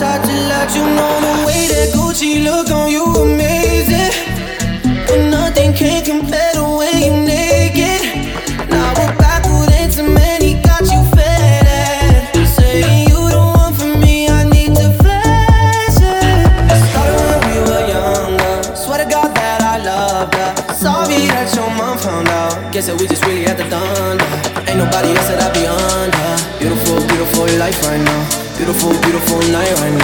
hard to let you know the way that Gucci look night right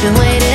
Cause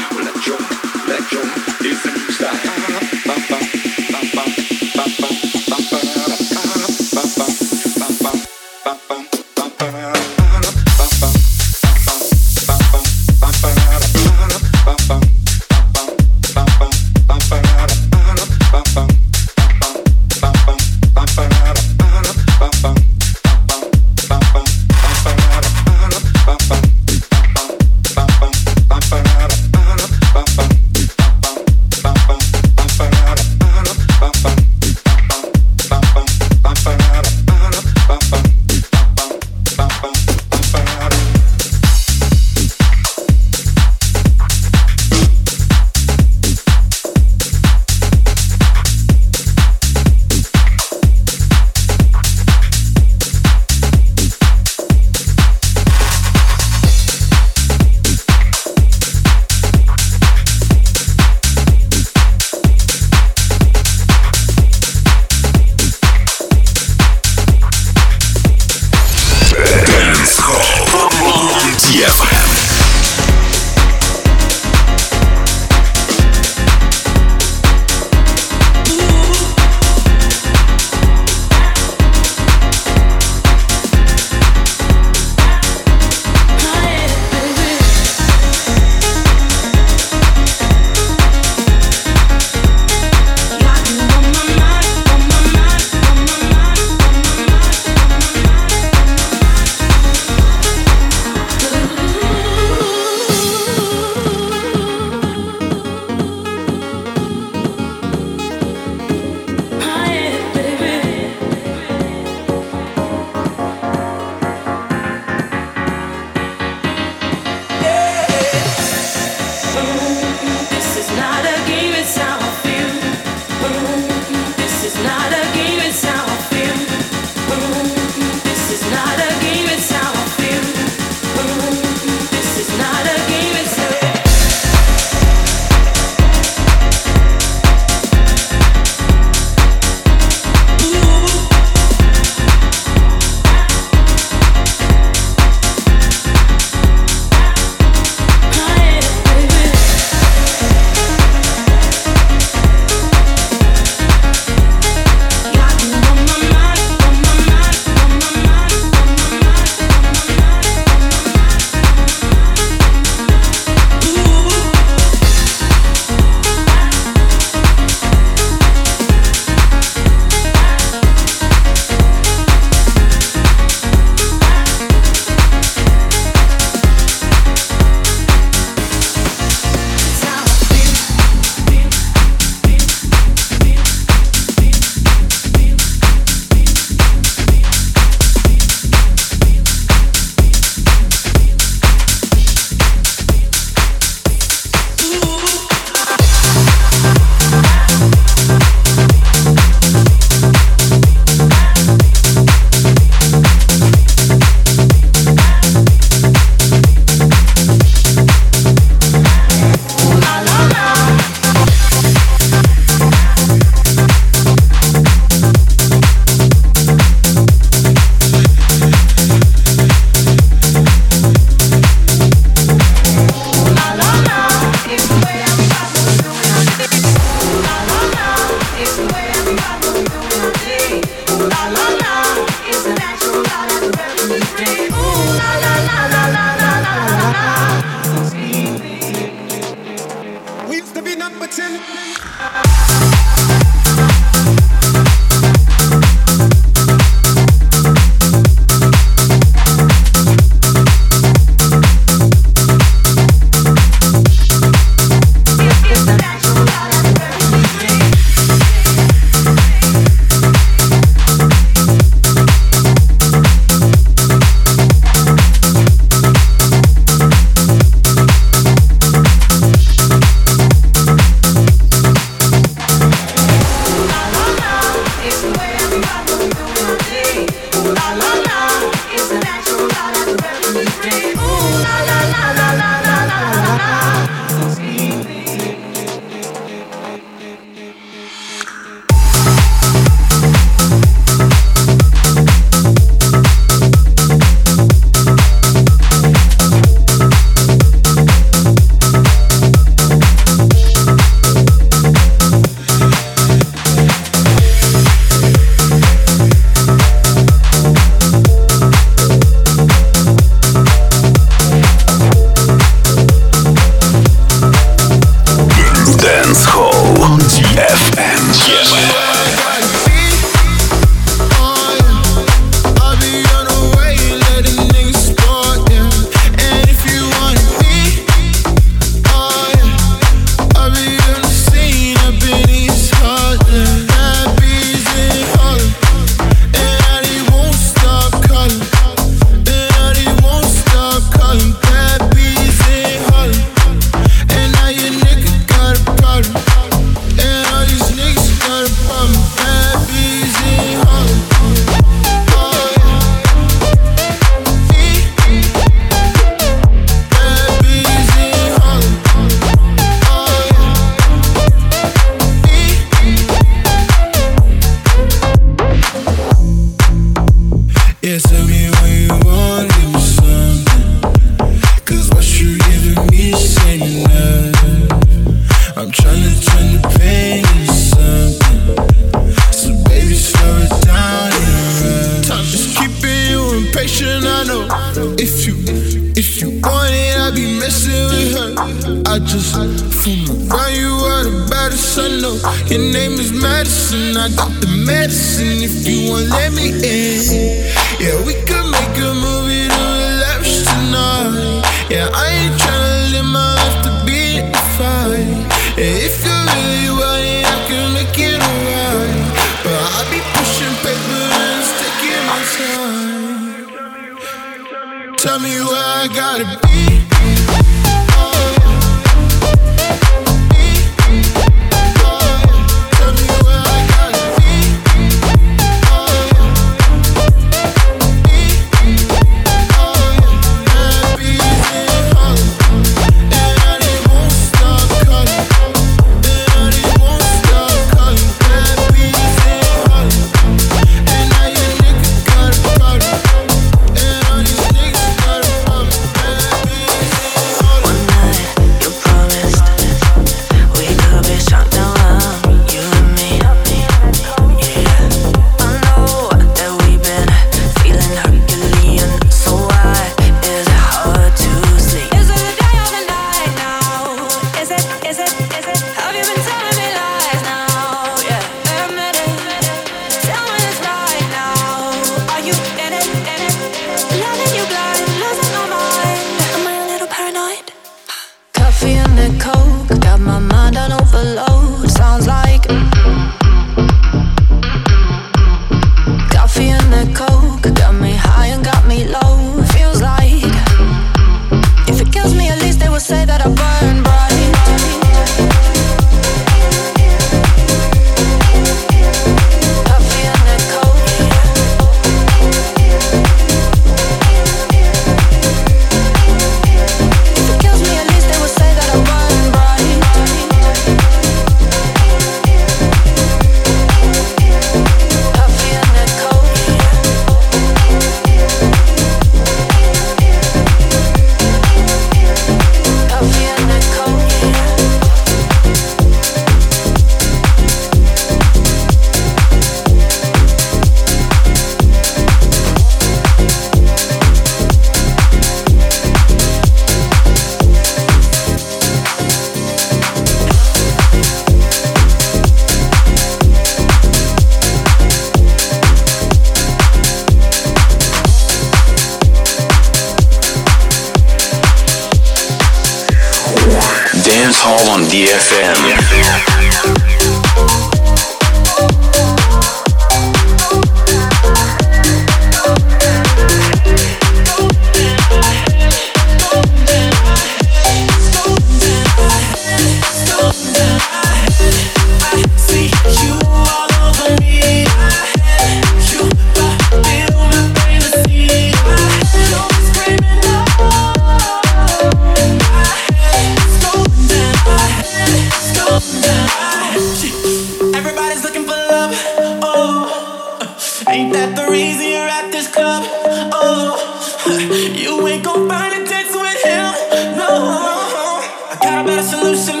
some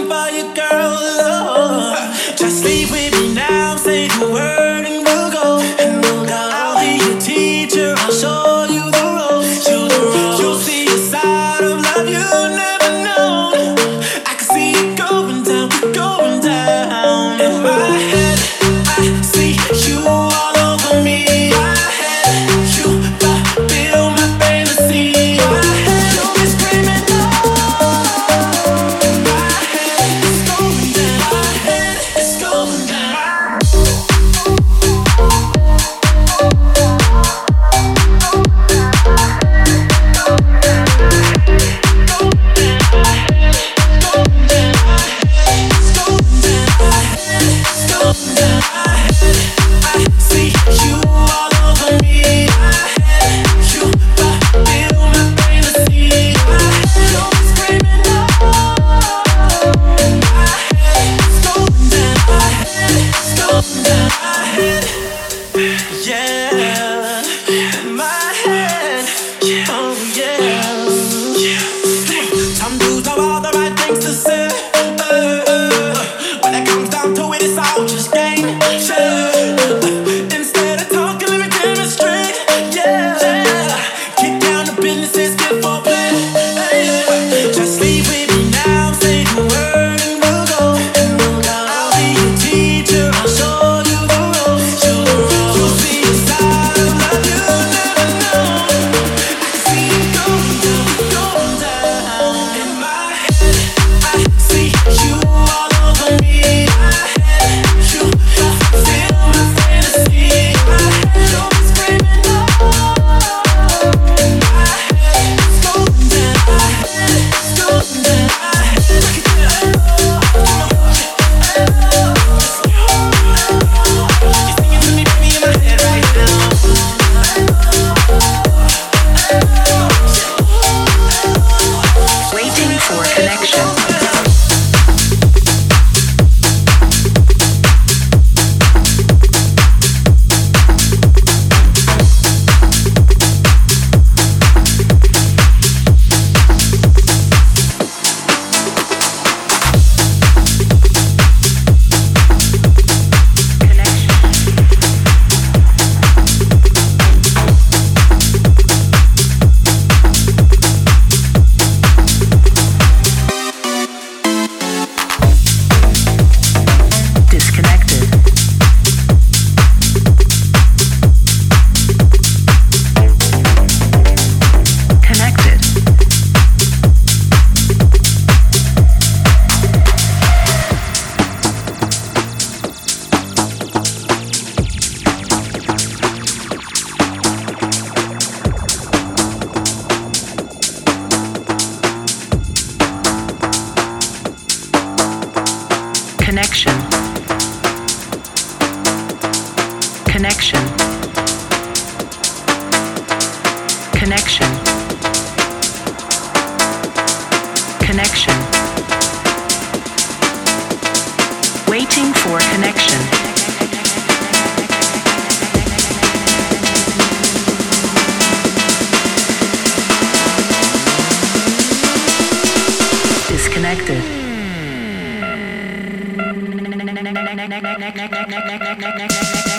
neck, neck, neck, neck, neck, neck, neck, neck, neck, neck.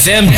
DFM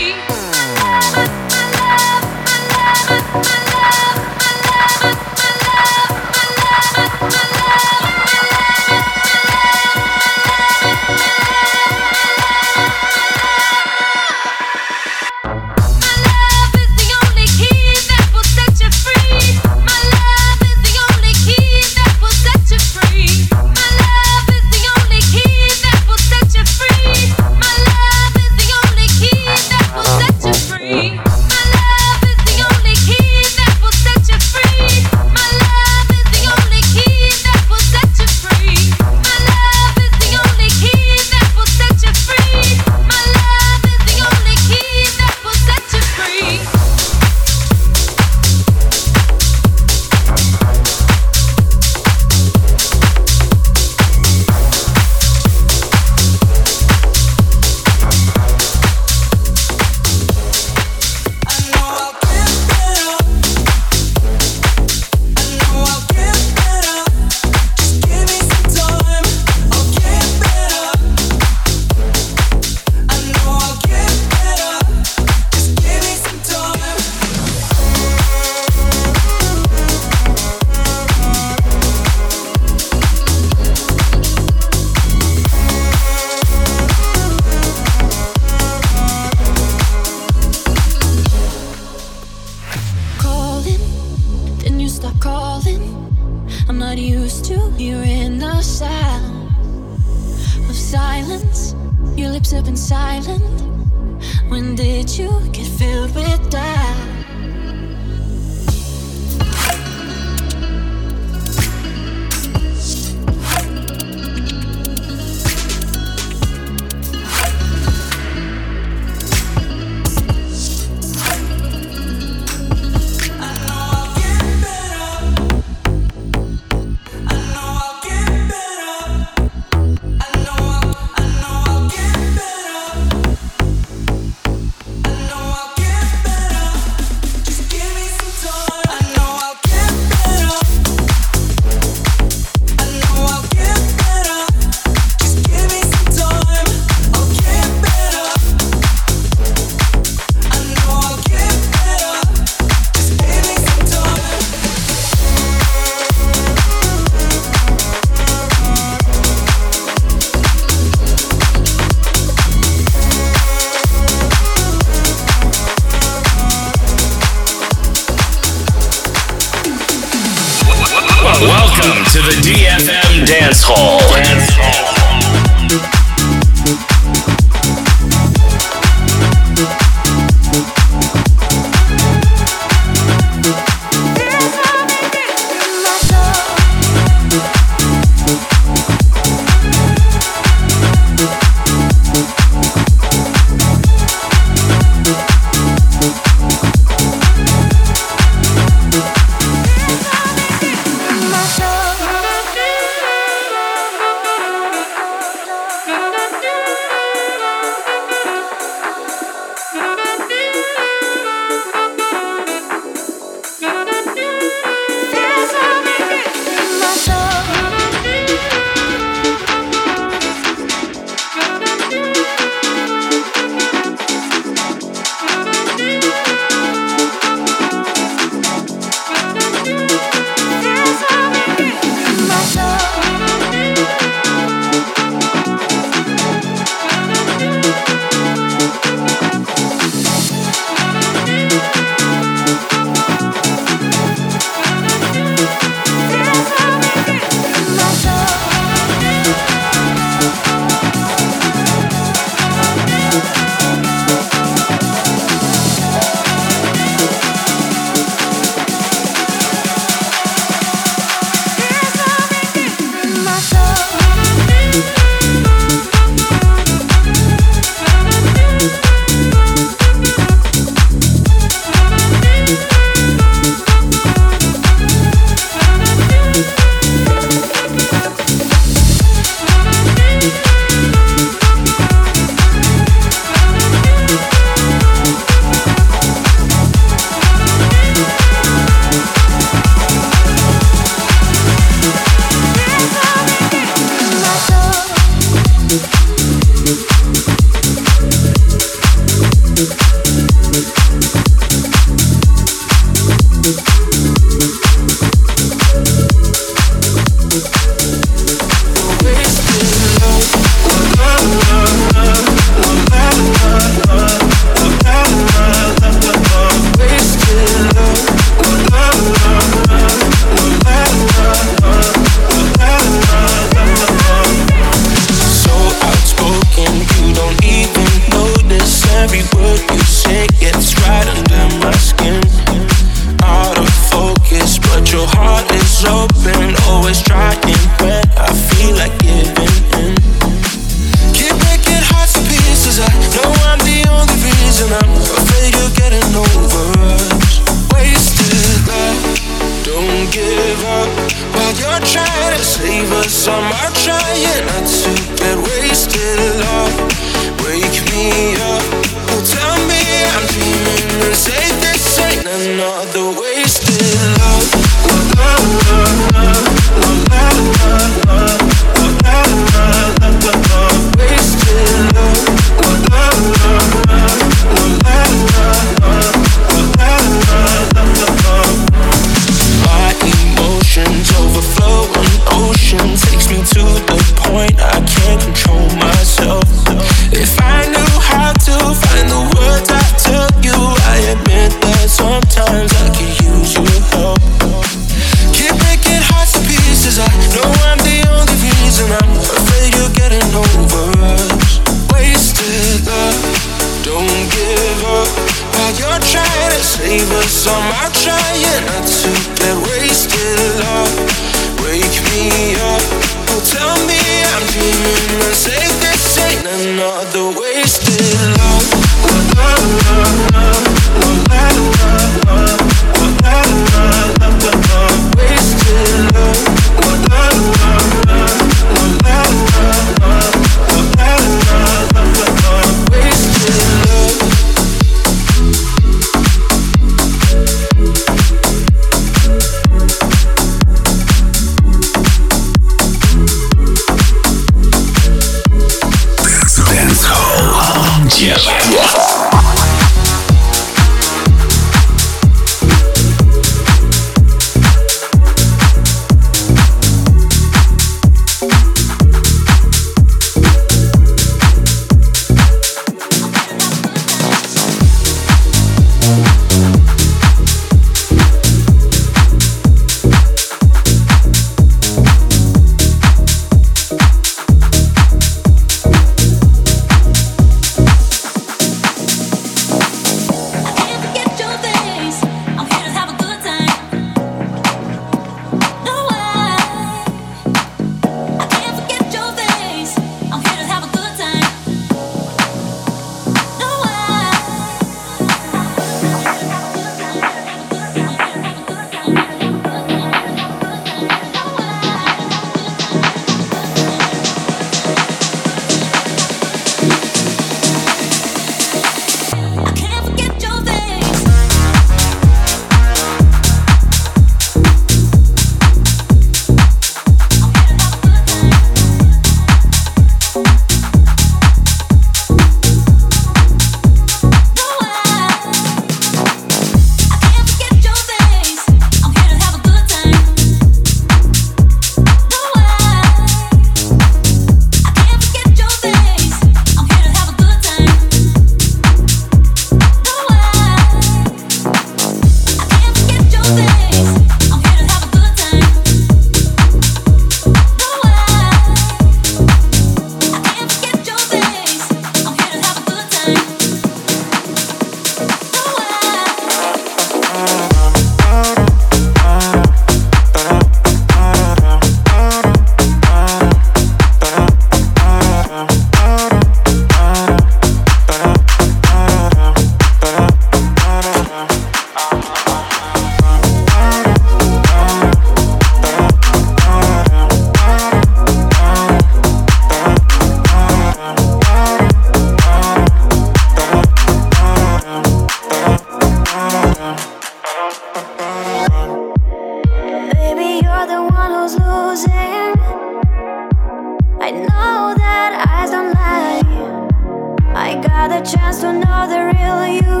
had a chance to know the real you.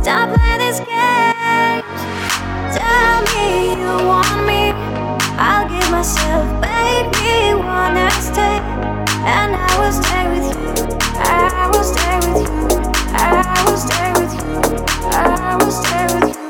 Stop playing this game. Tell me you want me. I'll give myself, baby, one next day. And I will stay with you. I will stay with you. I will stay with you. I will stay with you.